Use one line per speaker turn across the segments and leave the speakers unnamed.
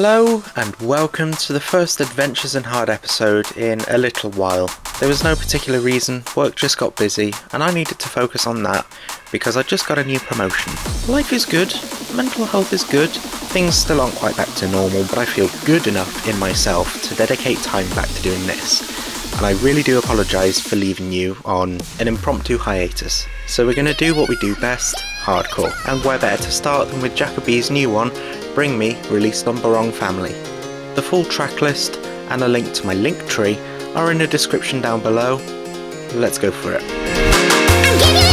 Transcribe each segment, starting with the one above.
Hello, and welcome to the first Adventures in Hard episode in a little while. There was no particular reason, work just got busy, and I needed to focus on that because I just got a new promotion. Life is good, mental health is good, things still aren't quite back to normal, but I feel good enough in myself to dedicate time back to doing this. And I really do apologise for leaving you on an impromptu hiatus. So we're going to do what we do best hardcore. And where better to start than with Jakka-B's new one, Bring Me, released on Barong Family. The full track list and a link to my Linktree are in the description down below. Let's go for it.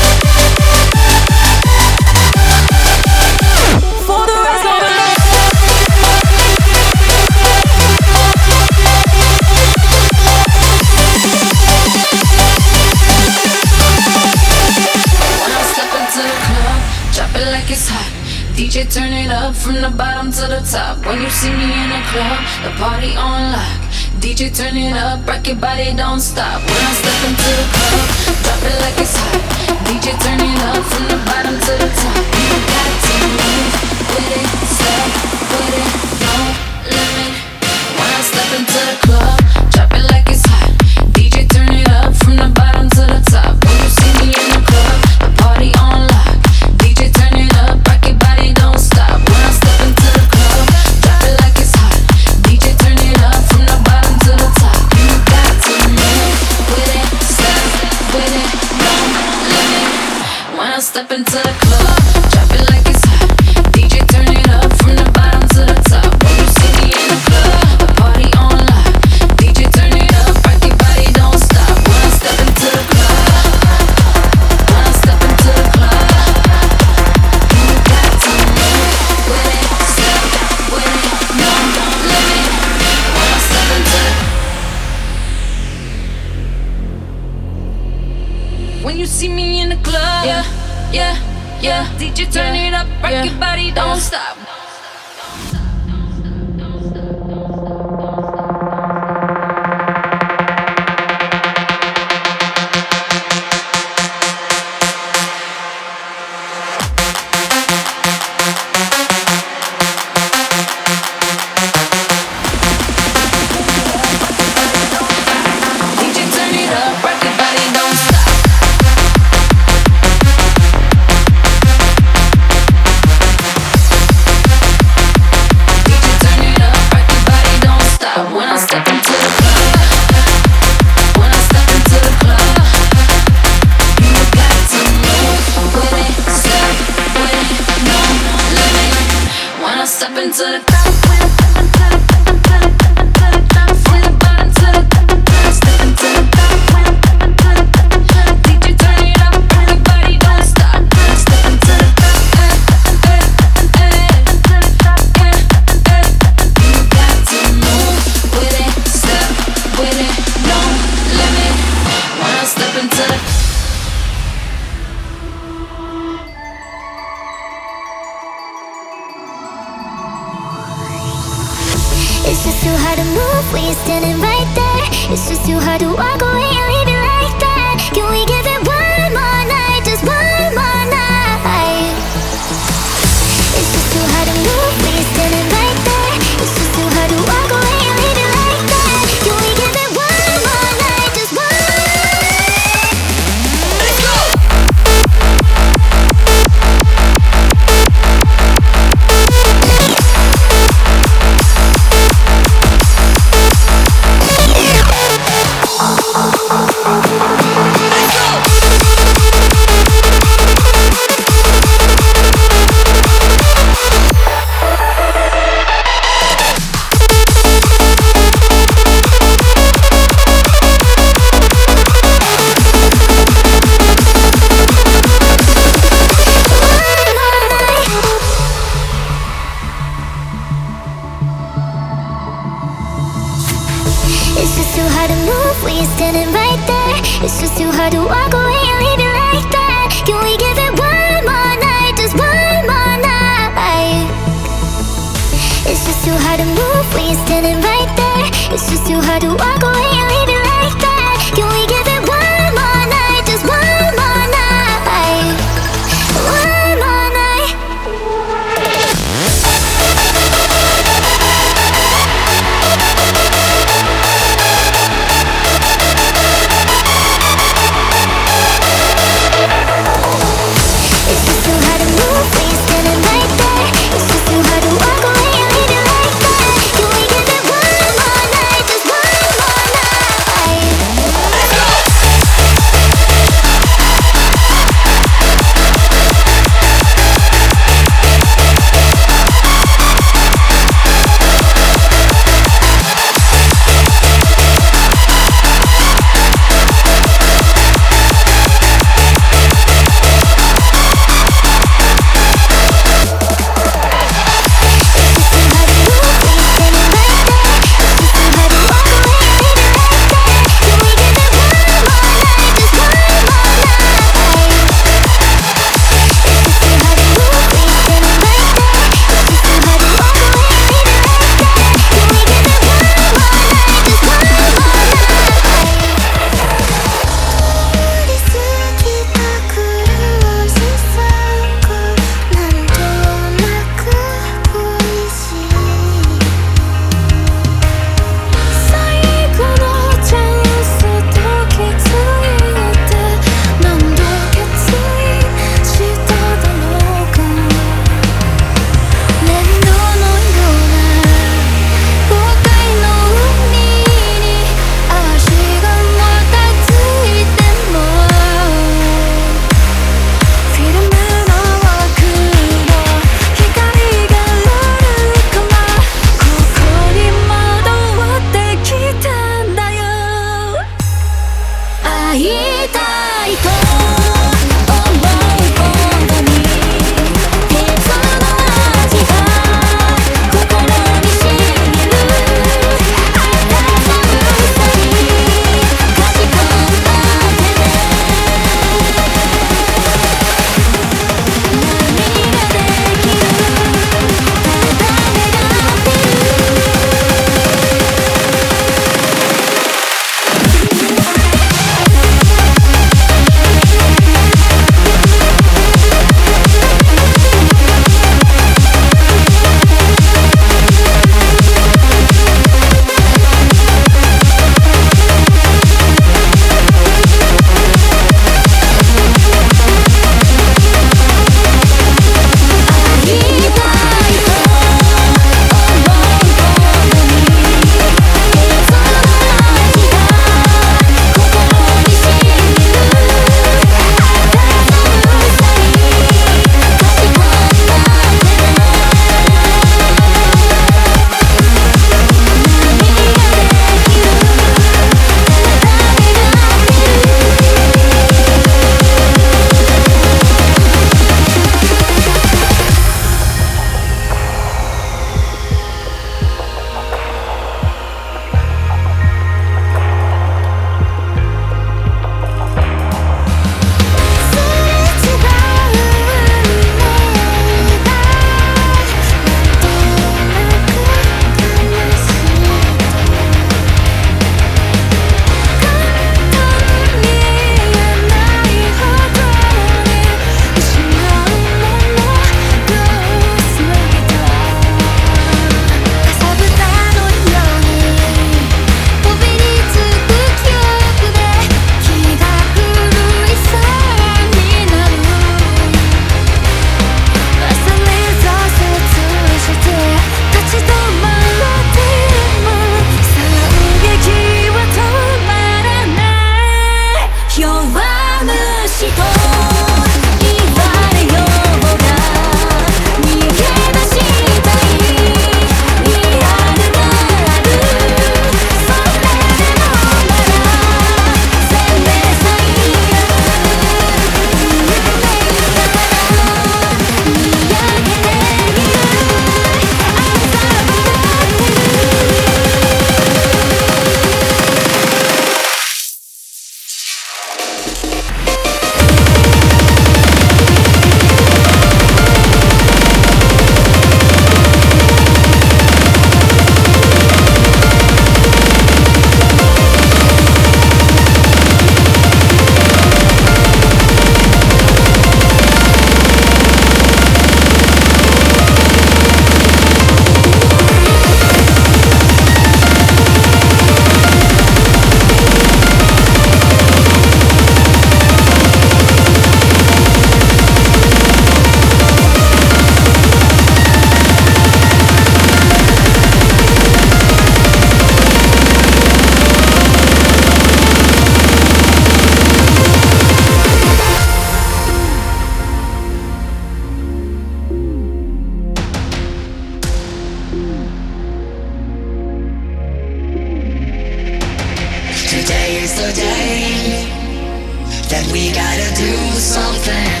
We gotta do something.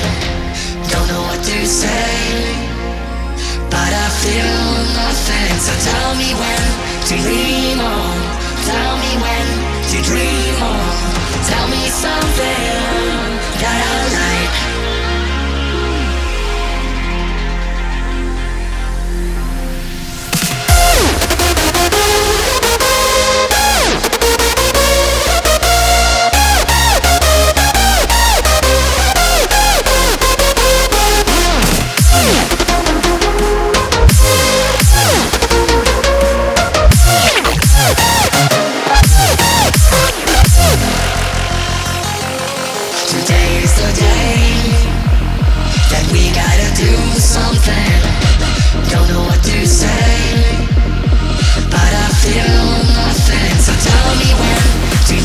Don't know what to say, but I feel nothing. So tell me when to lean on. Tell me when to dream on. Tell me something that I like.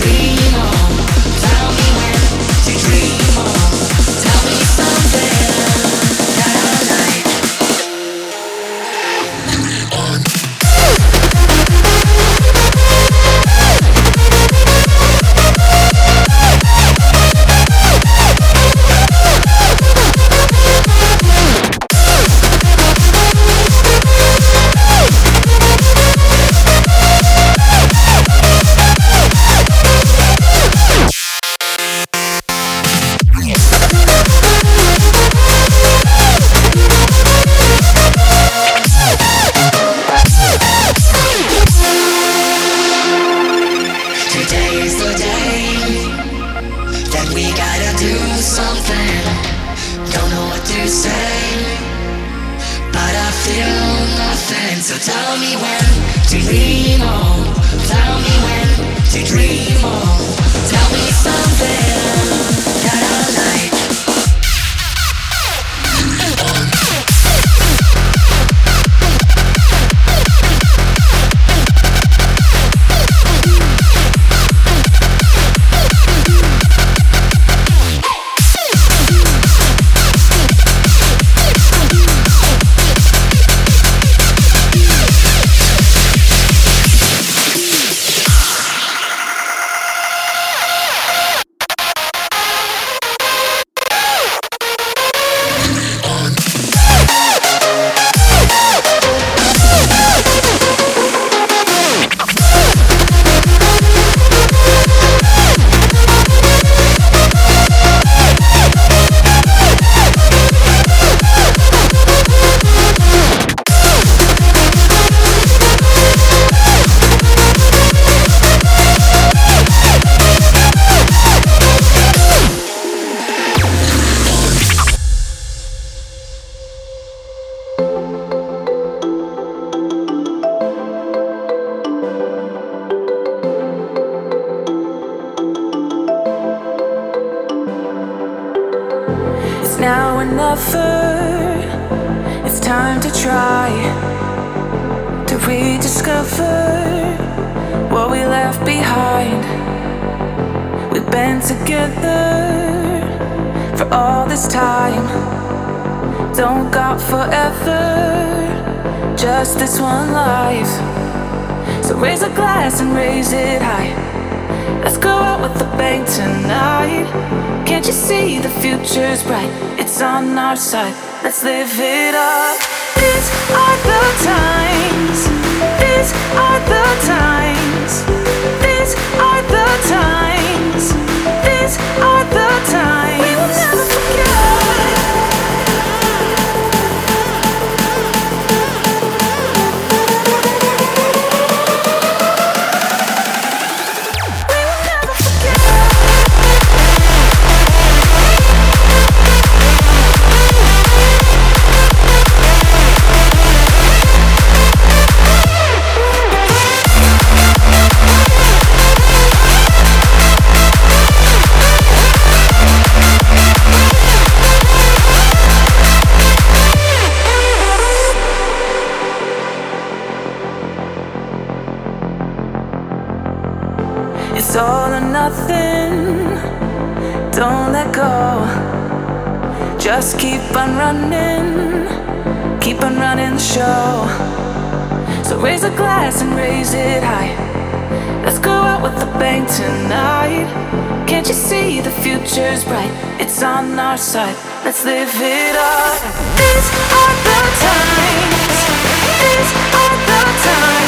We on is on our side.
Let's live it up. These are the times. These are the times. These are the times. These are the times. Just keep on running, keep on running the show. So raise a glass and raise it high. Let's go out with a bang tonight. Can't you see the future's bright? It's on our side. Let's live it up. These are the times. These are the
times.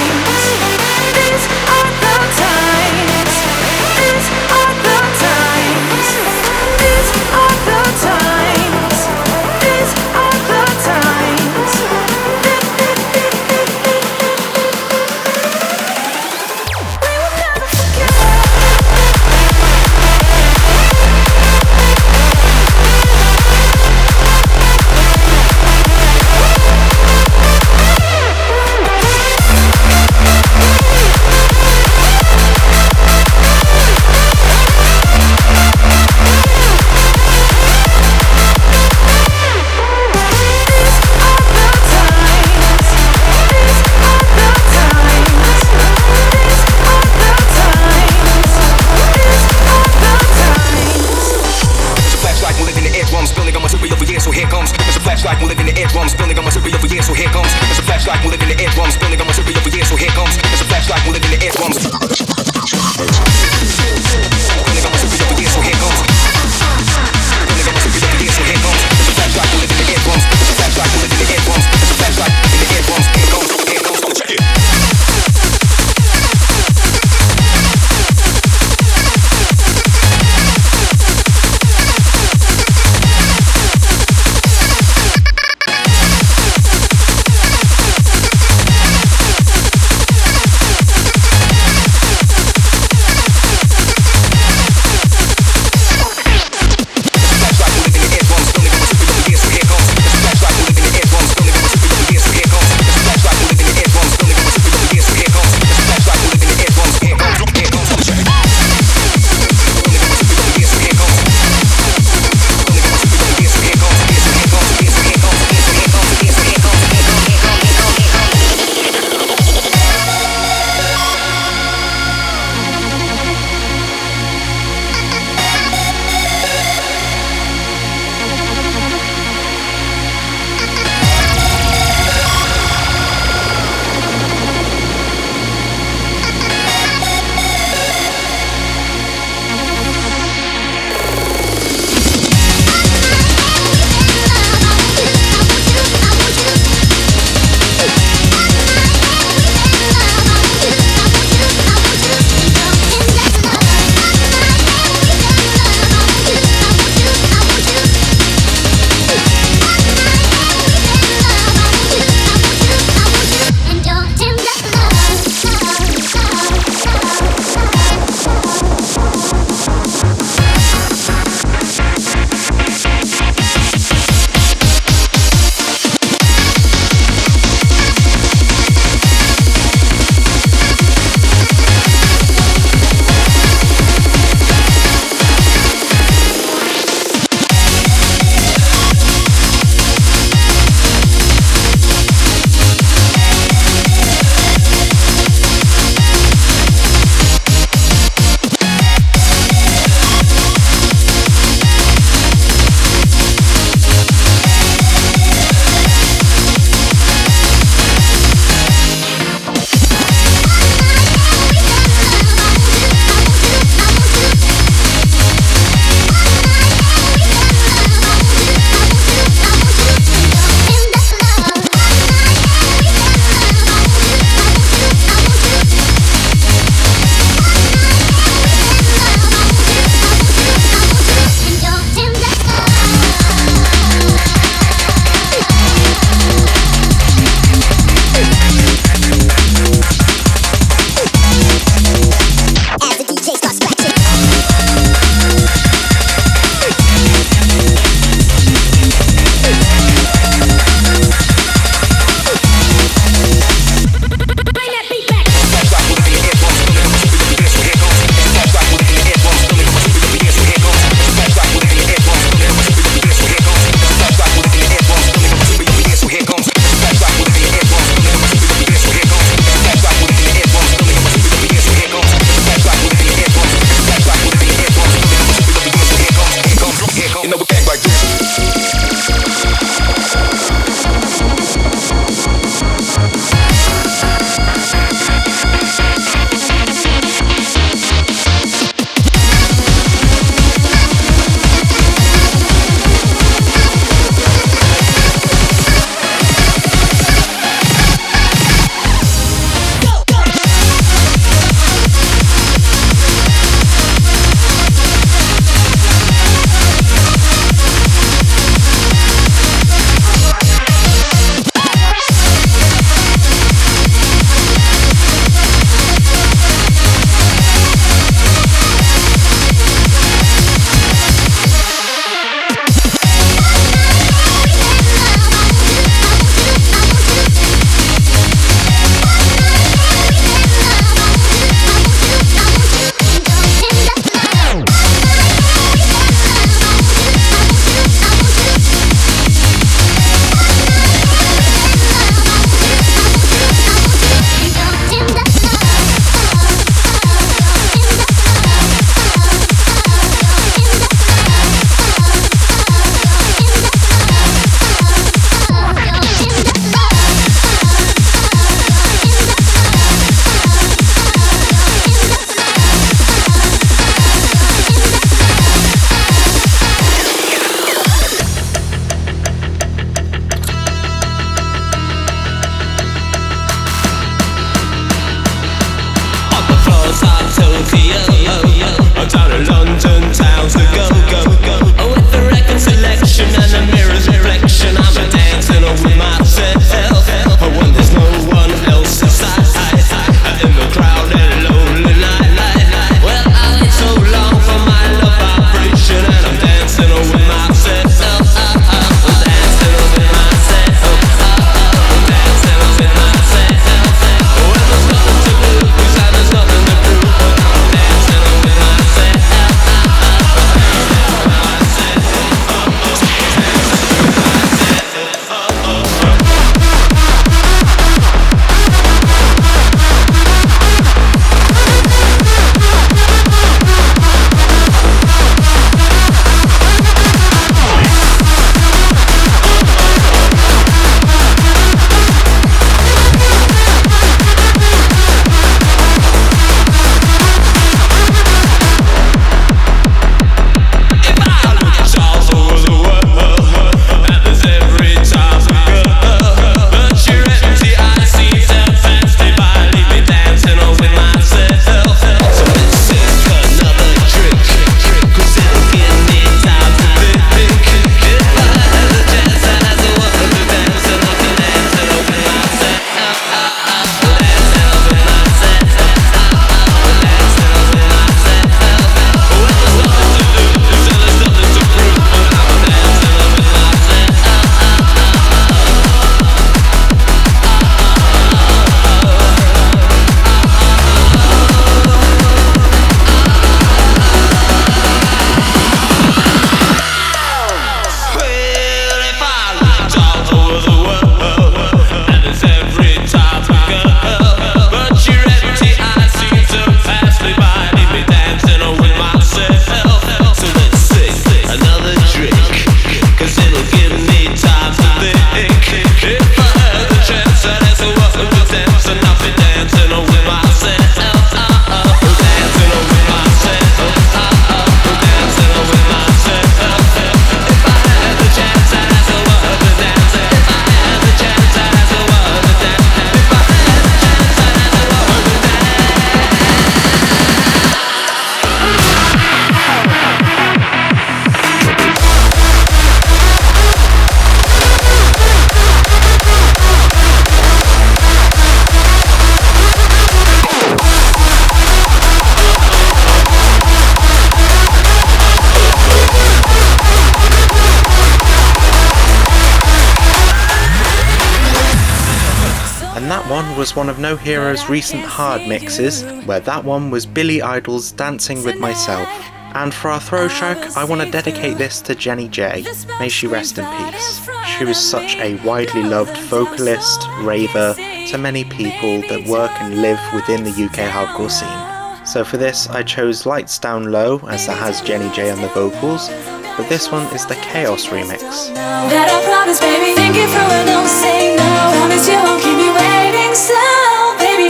Hero's recent hard mixes, where that one was Billy Idol's Dancing with Myself. And for our throw track, I want to dedicate this to Jenny J. May she rest in peace. She was such a widely loved vocalist, raver, to many people that work and live within the UK hardcore scene. So for this, I chose Lights Down Low, as it has Jenny J on the vocals, but this one is the Chaos remix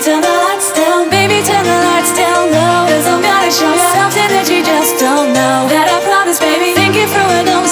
turn the lights down, baby, turn the lights down low. Cause I'm gonna show you something that you just don't know. That I promise, baby, think it through and don't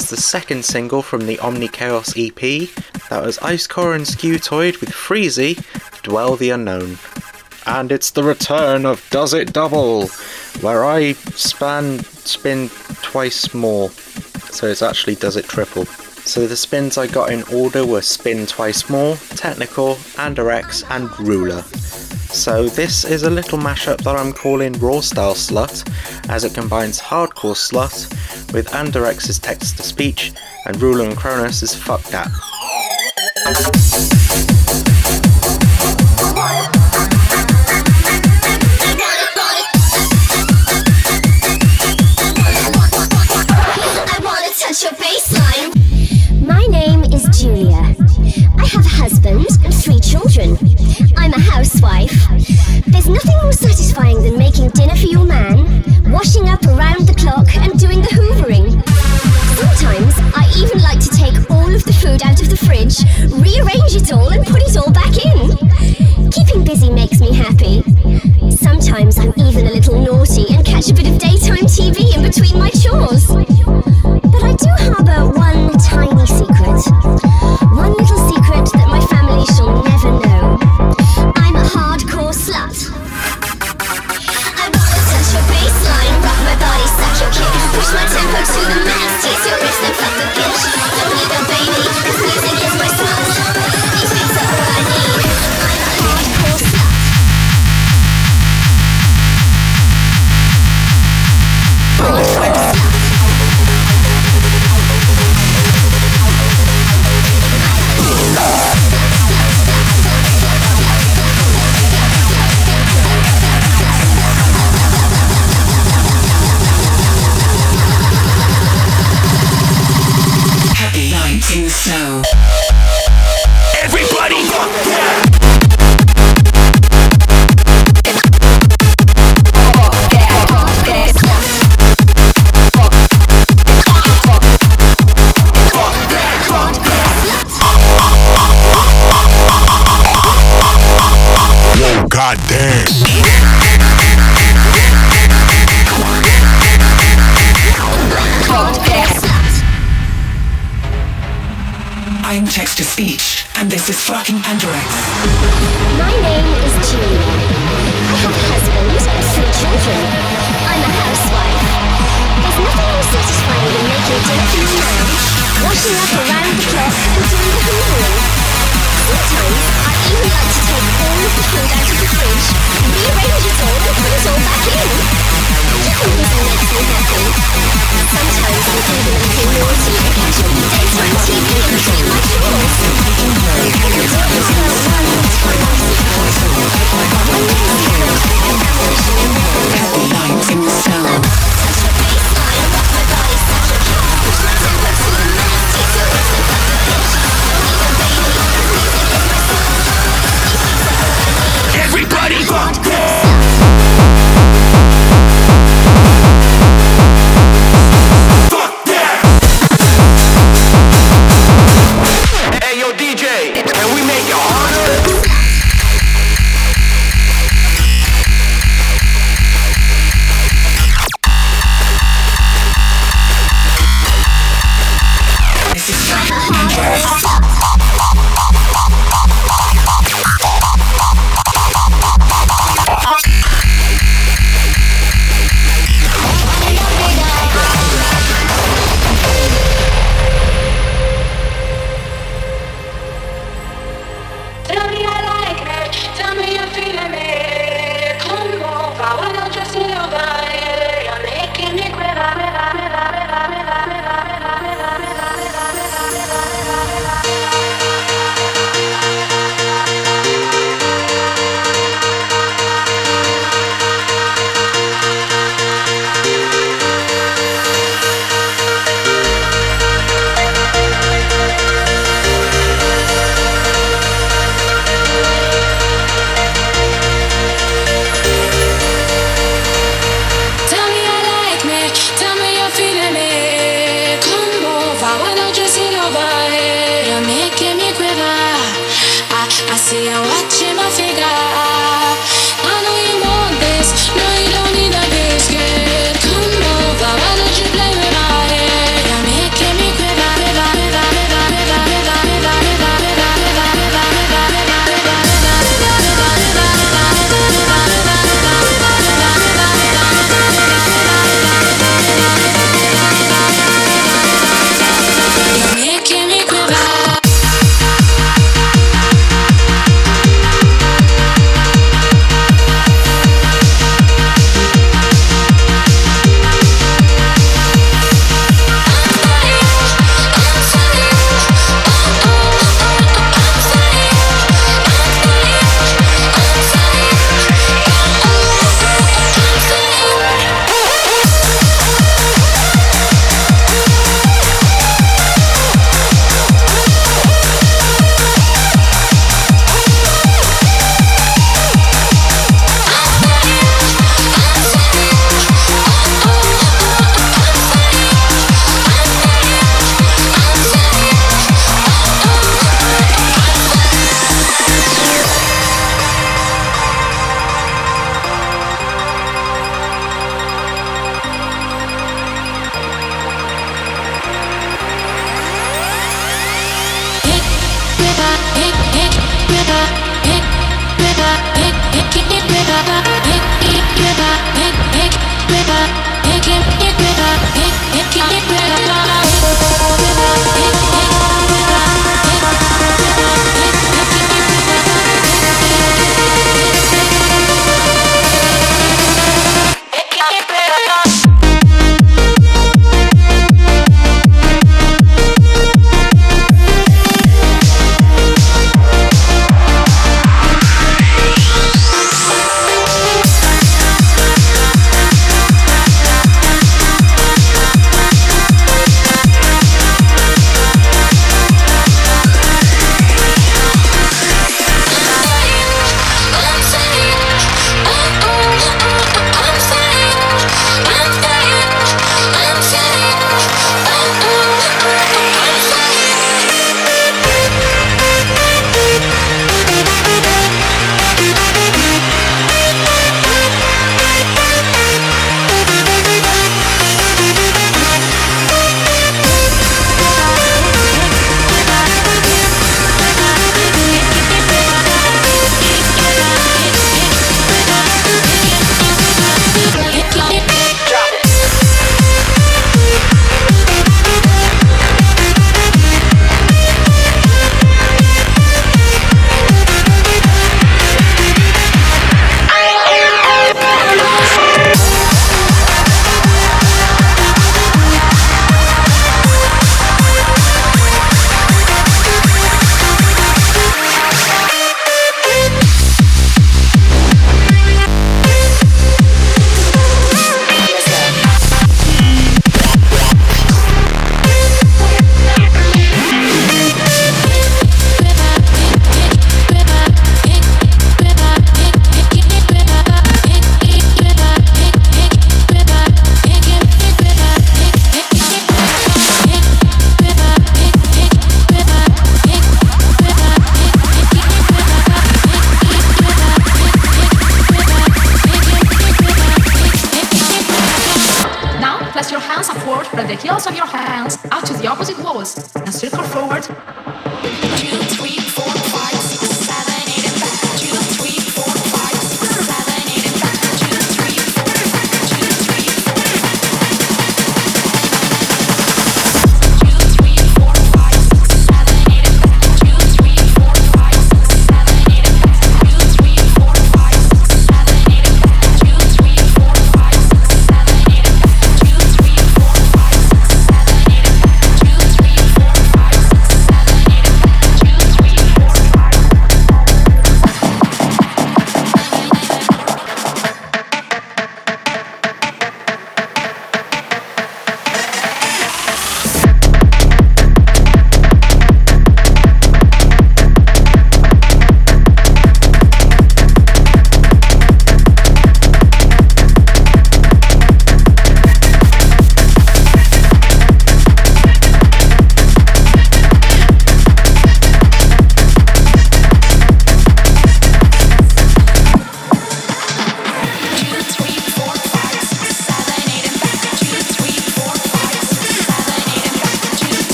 was the second single from the Omni Chaos EP. That was Icecore and Scutoid with Freezi, Dwell the Unknown. And it's the return of Does It Double, where I span spin twice more. So it's actually Does It Triple. So the spins I got in order were Spin Twice More, Technikore, Anderex, and Rooler. So this is a little mashup that I'm calling Raw Style Slut, as it combines hardcore slut with Anderex's text to speech and Rooler and Kronos' fuck that.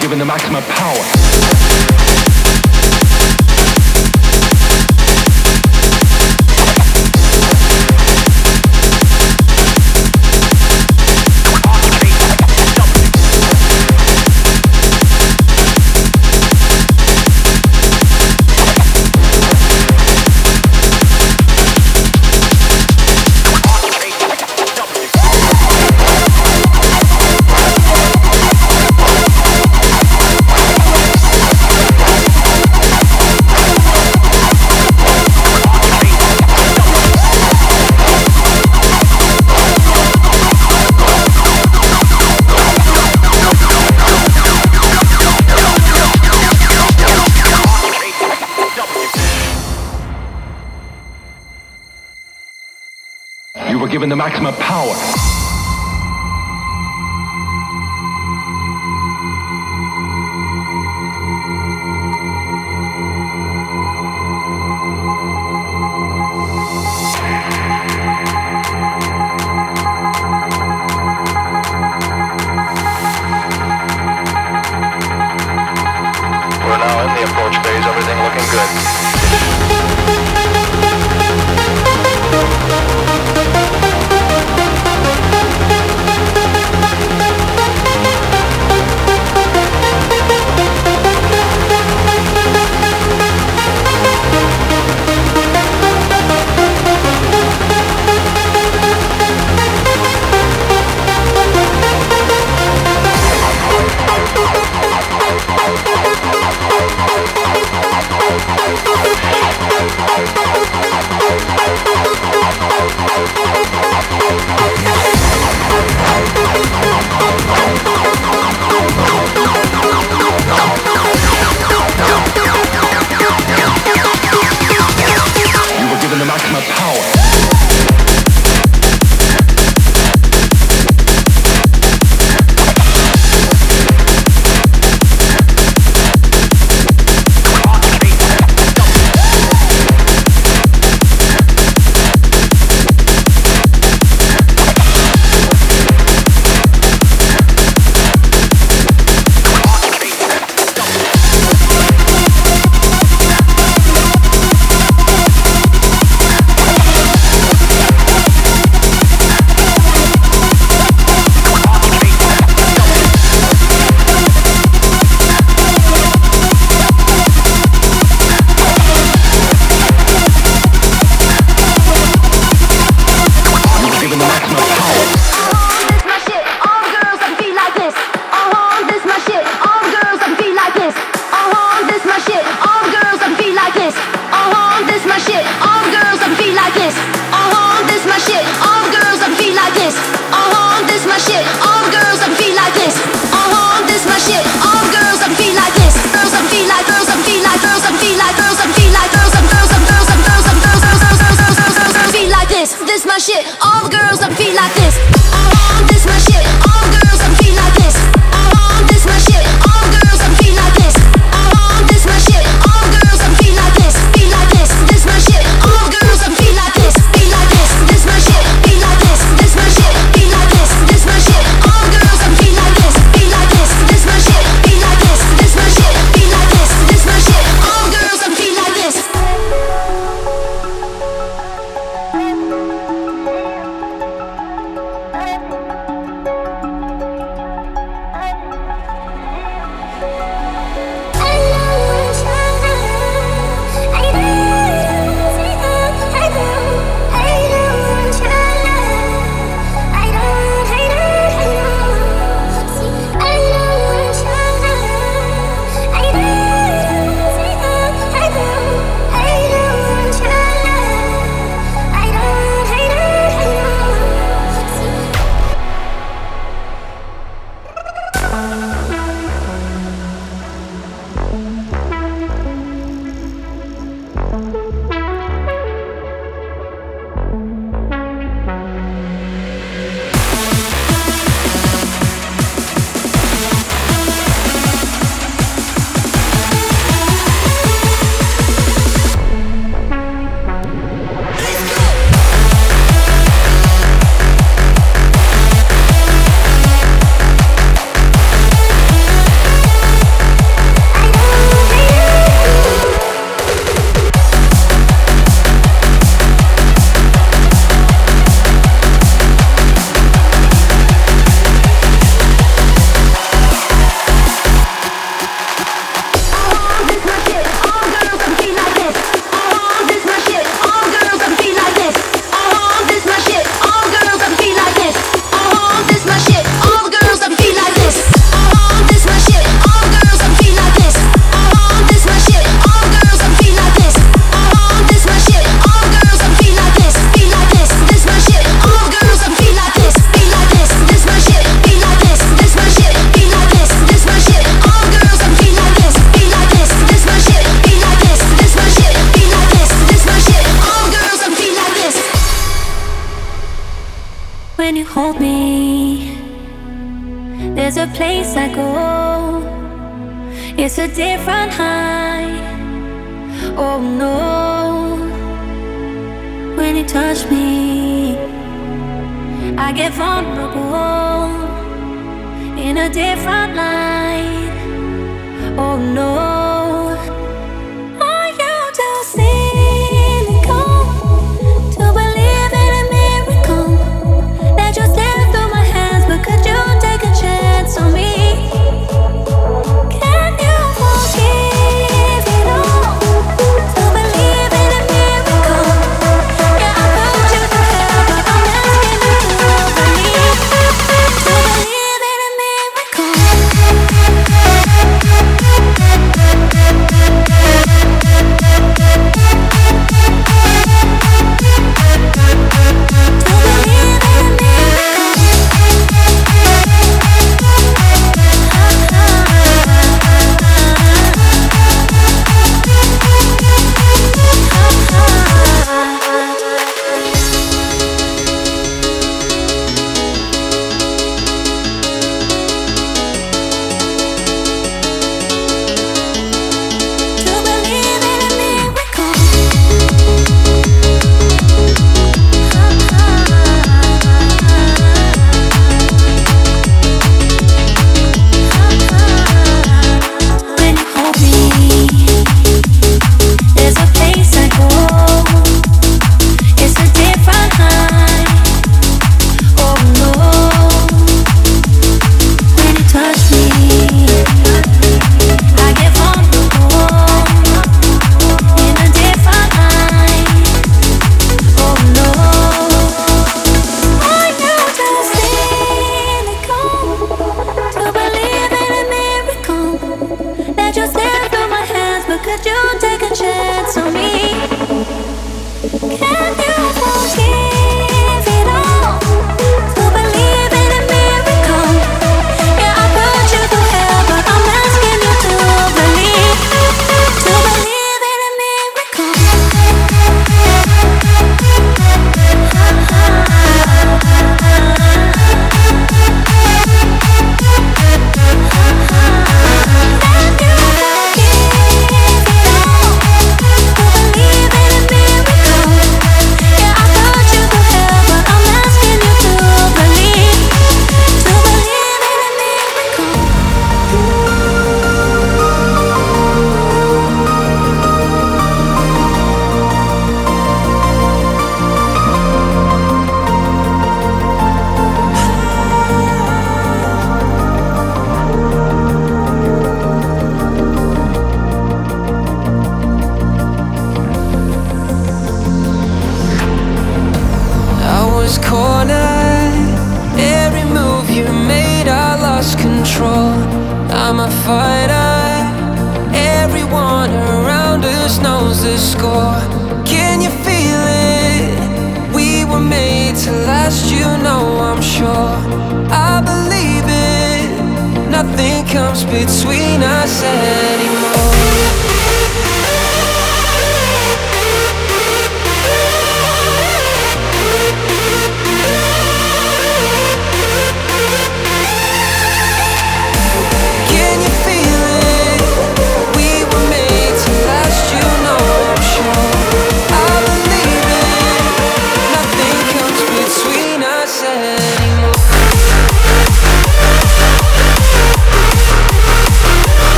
Given the maximum power.
We're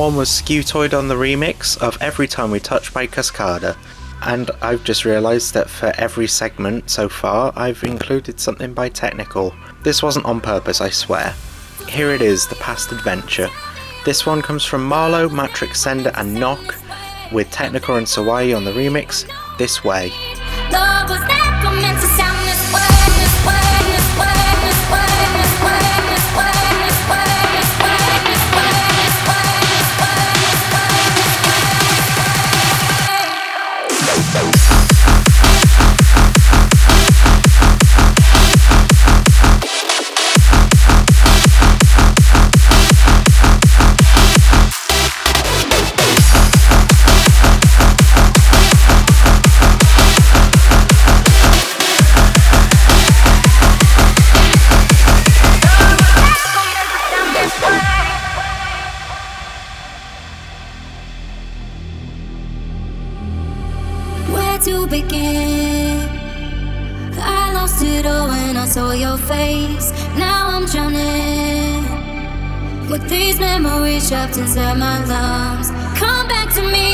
one was Scutoid on the remix of Every Time We Touch by Cascada. And I've just realised that for every segment so far, I've included something by Technikore. This wasn't on purpose, I swear. Here it is, The Past Adventure. This one comes from Marlowe, Matrix Sender, and Knock, with Technikore and Suae on the remix, This Way.
trapped inside my lungs. Come back to me.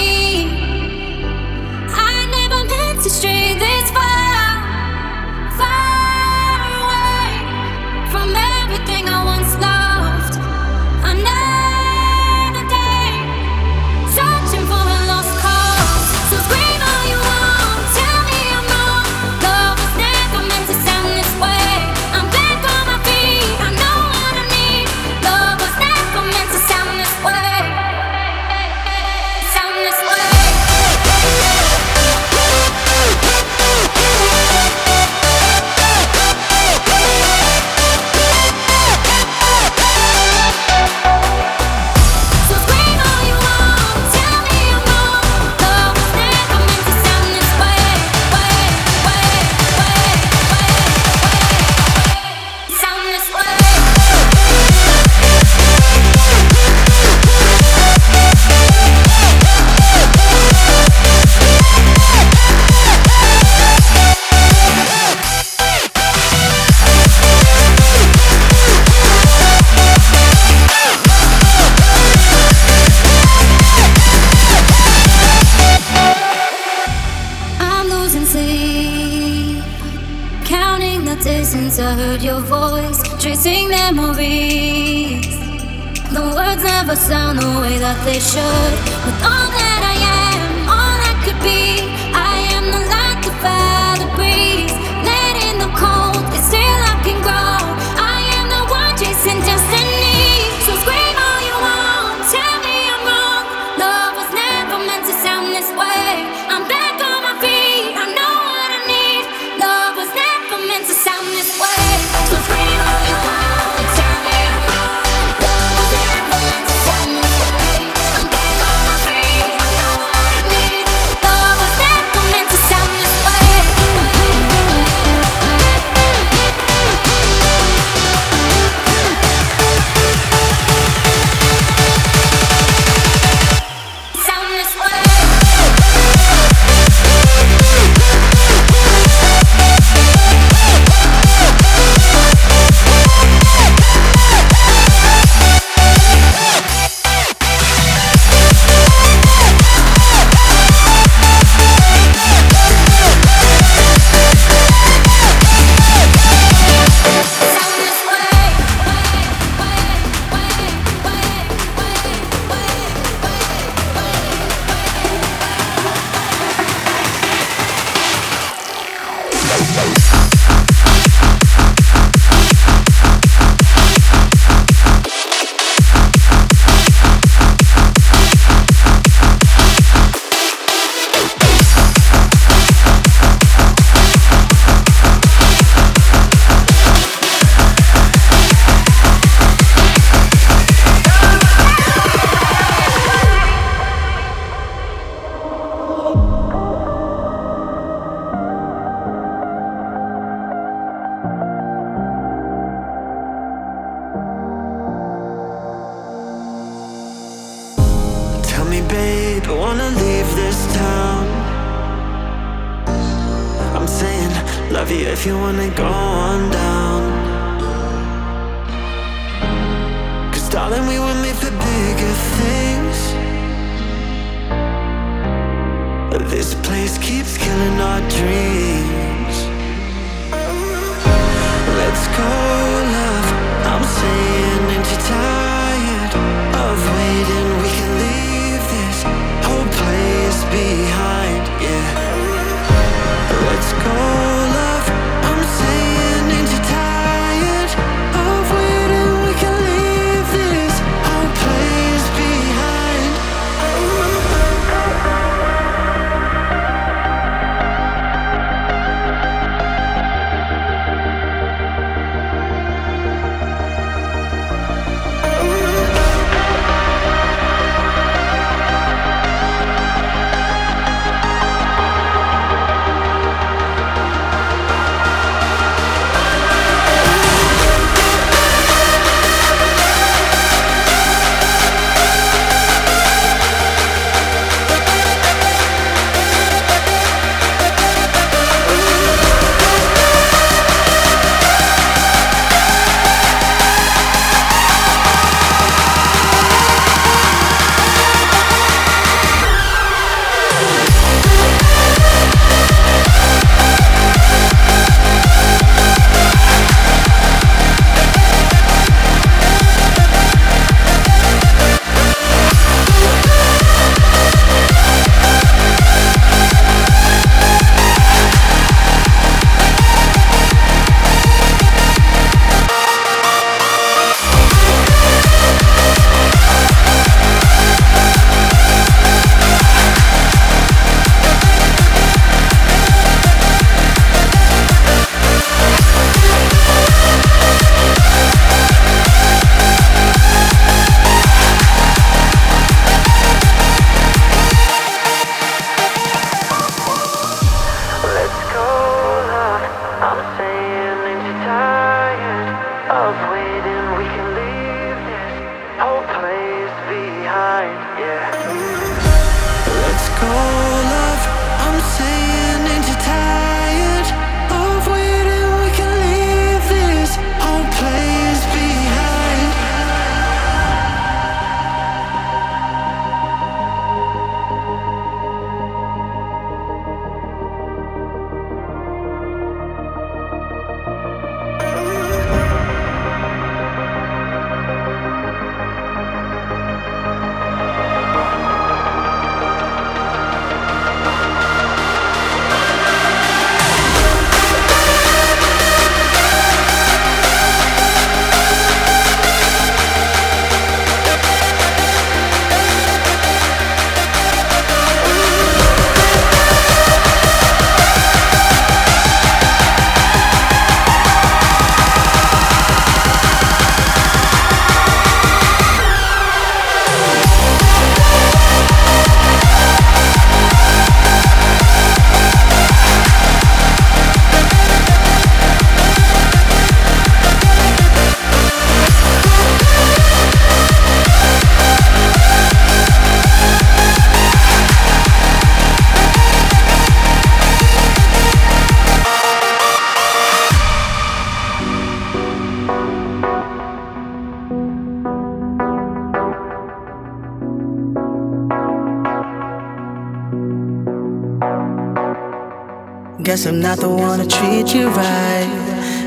I'm
not the one to treat you right.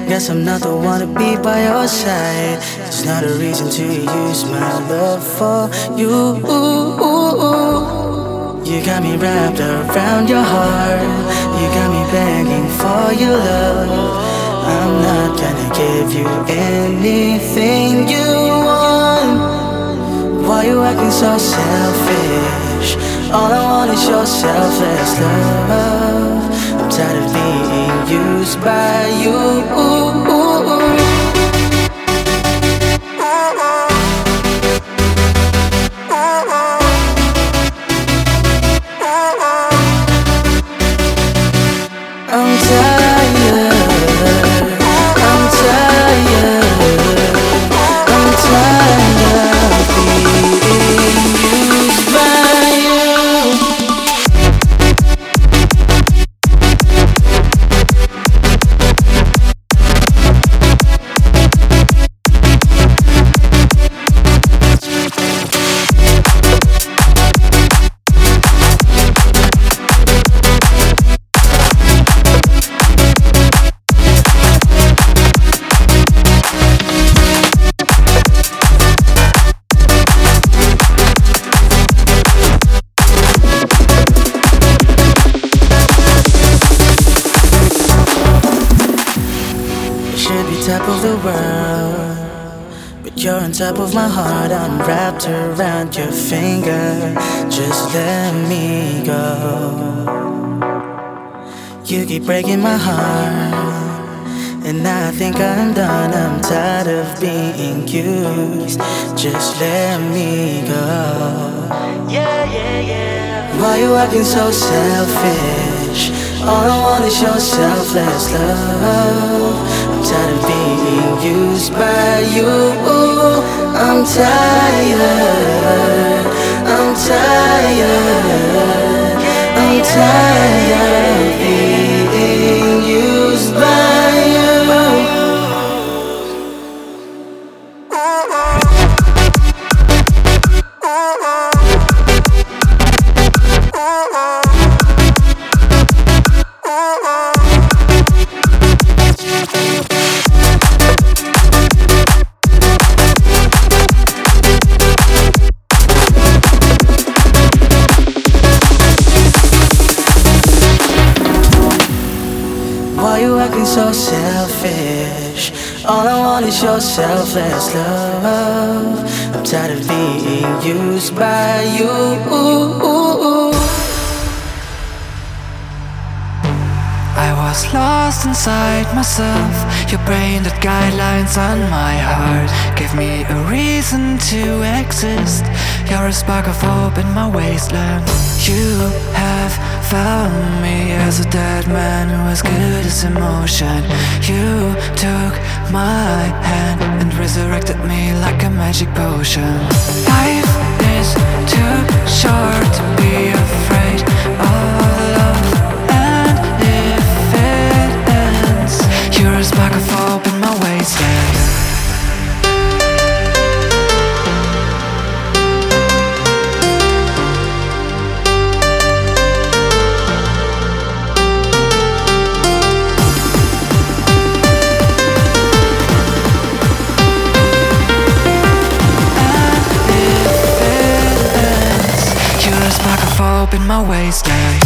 Guess I'm not the one to be by your side. It's not a reason to use my love for you. You got me wrapped around your heart. You got me begging for your love. I'm not gonna give you anything you want. Why you acting so selfish? All I want is your selfless love. Tired of being used by you. Keep breaking my heart. And I think I'm done, I'm tired of being used. Just let me go. Yeah, yeah, yeah. Why you acting so selfish? All I want is your selfless love. I'm tired of being used by you. I'm tired. I'm tired. I'm tired whisper selfless love. I'm tired of being used by you.
I was lost inside myself. Your brain that guidelines on my heart gave me a reason to exist. You're a spark of hope in my wasteland. You have found me as a dead man who is good as emotion. You took my hand and resurrected me like a magic potion. Life is too short to be afraid of love. And if it ends, you're a spark of hope in my wasteland. up in my
waist, yeah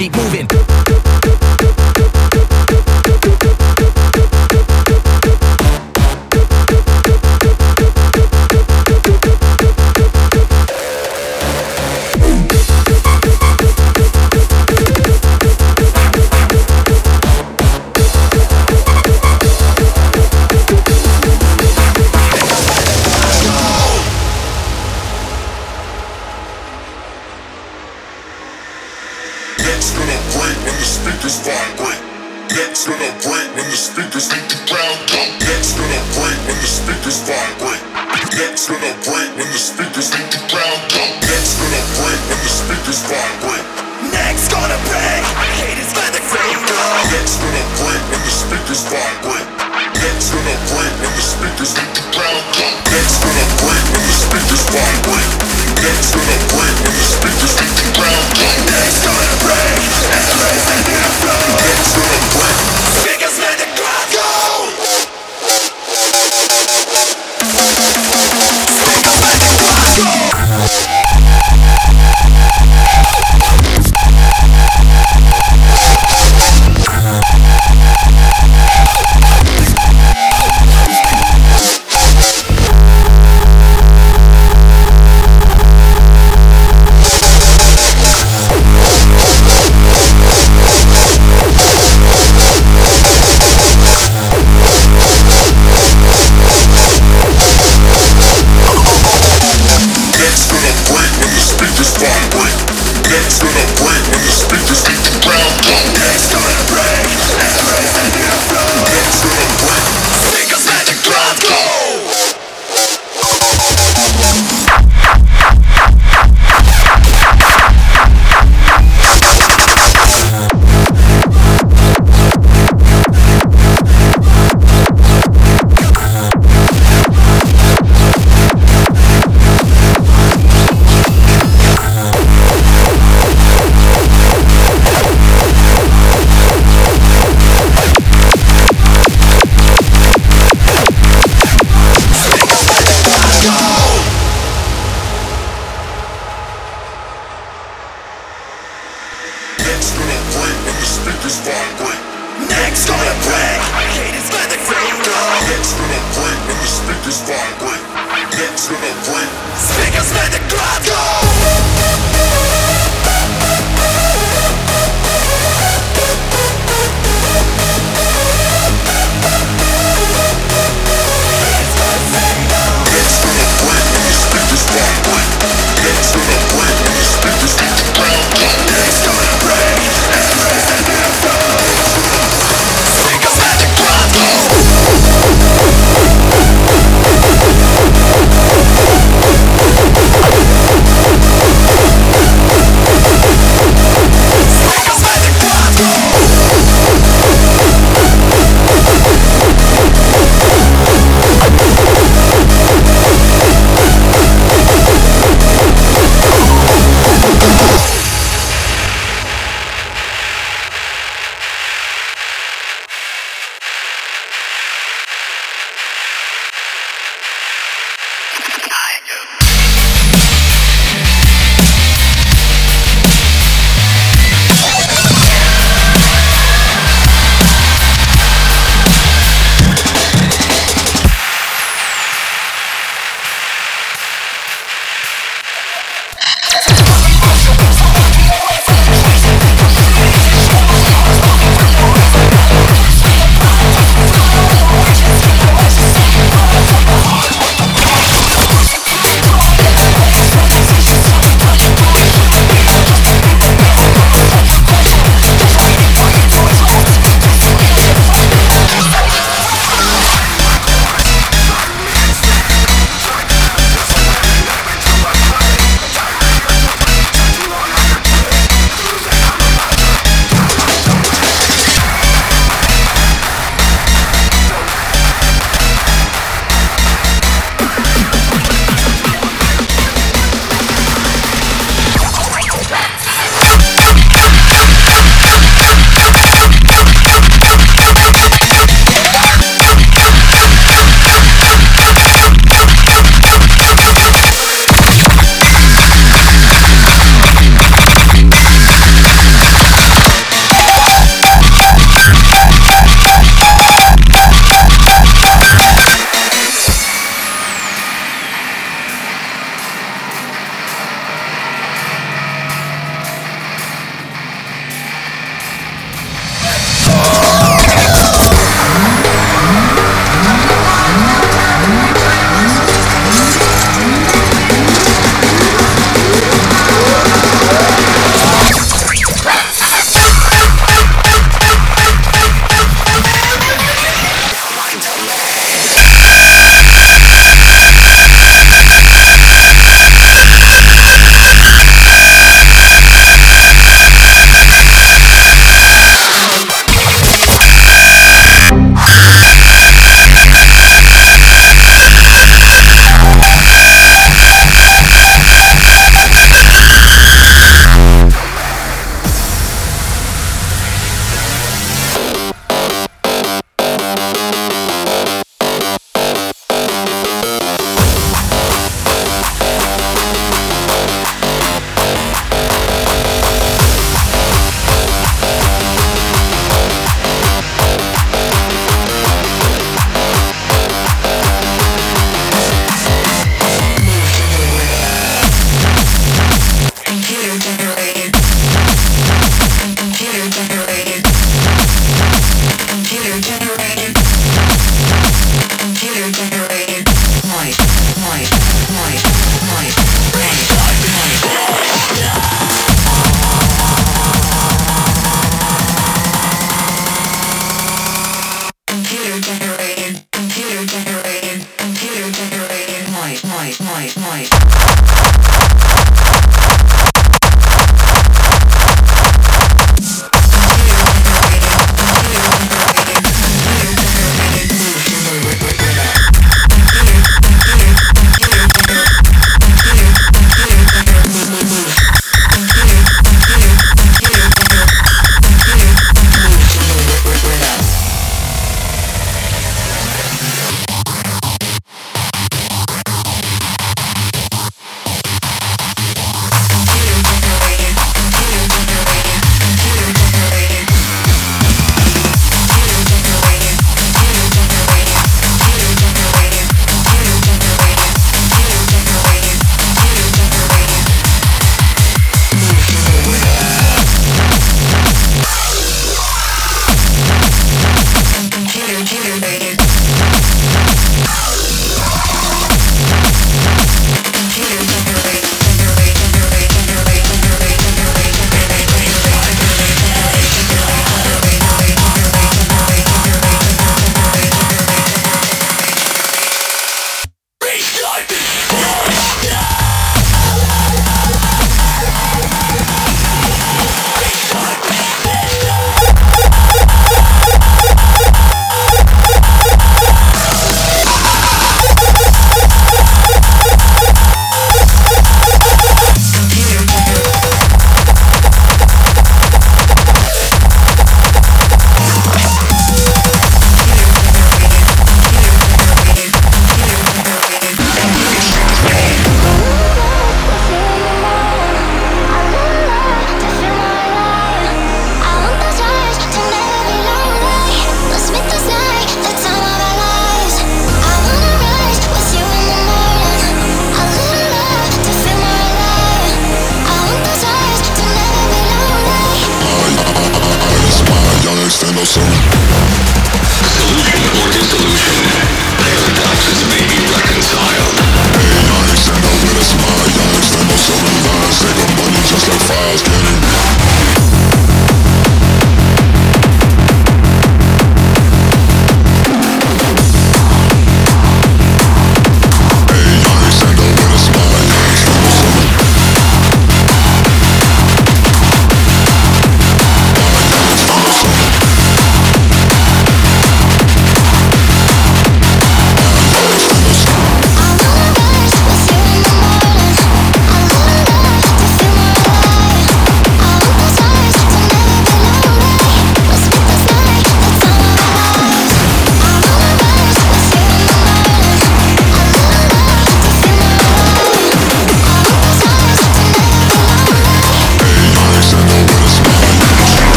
keep moving. Let's go.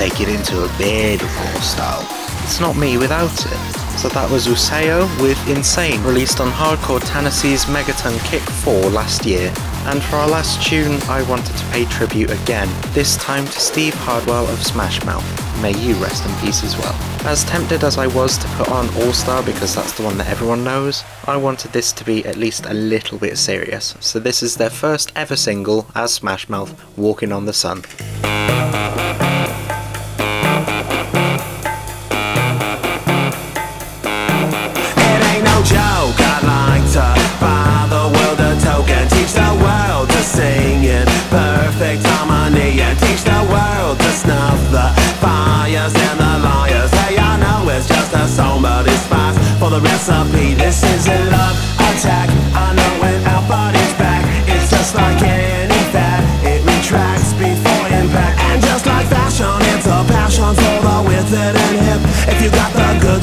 Take
it into a raw style. It's not me without it. So that was Useo with Insane, released on Hardcore Tennessee's Megaton Kick 4 last year. And for our last tune, I wanted to pay tribute again, this time to Steve Hardwell of Smash Mouth. May you rest in peace as well. As tempted as I was to put on All Star because that's the one that everyone knows, I wanted this to be at least a little bit serious. So this is their first ever single as Smash Mouth, Walking on the Sun.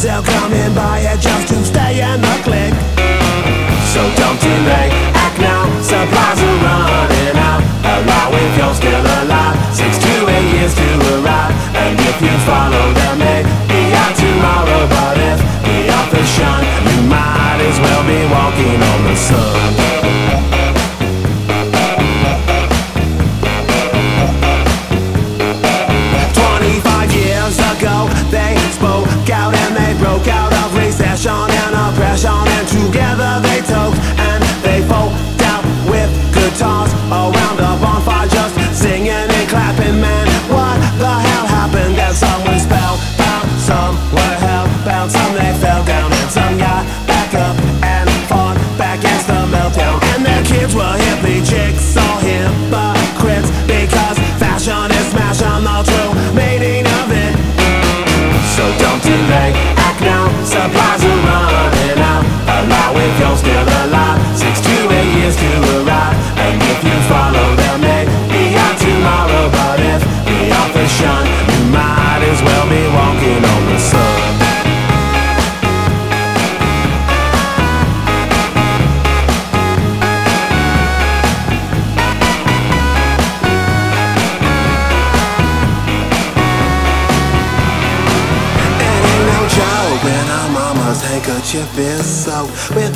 Come and buy it just to stay in the click. So don't delay, act now, supplies are running out. Allow if you're still alive, six to eight years to arrive. And if you follow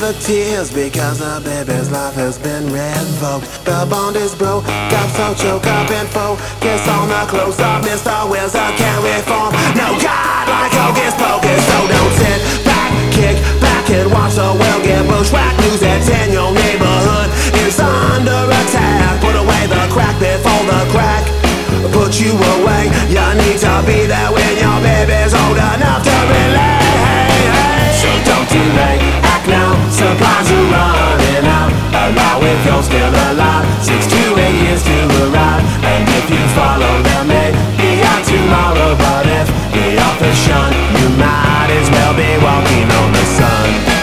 the tears because the baby's life has been revoked. The bond is broke, got so choke up and focus on the close up. Mr. Wizard can't reform. No God like Hocus Pocus, so don't sit back, kick back and watch the world get bushwhacked. News that's in your neighborhood is under attack. Put away the crack before the crack put you away. You need to be there when your baby's old enough to relate too late. Act now, supplies are running out. Arrive if you're still alive. Six to eight years to arrive. And if you follow them, they be out tomorrow. But if the author shun, you might as well be walking on the sun.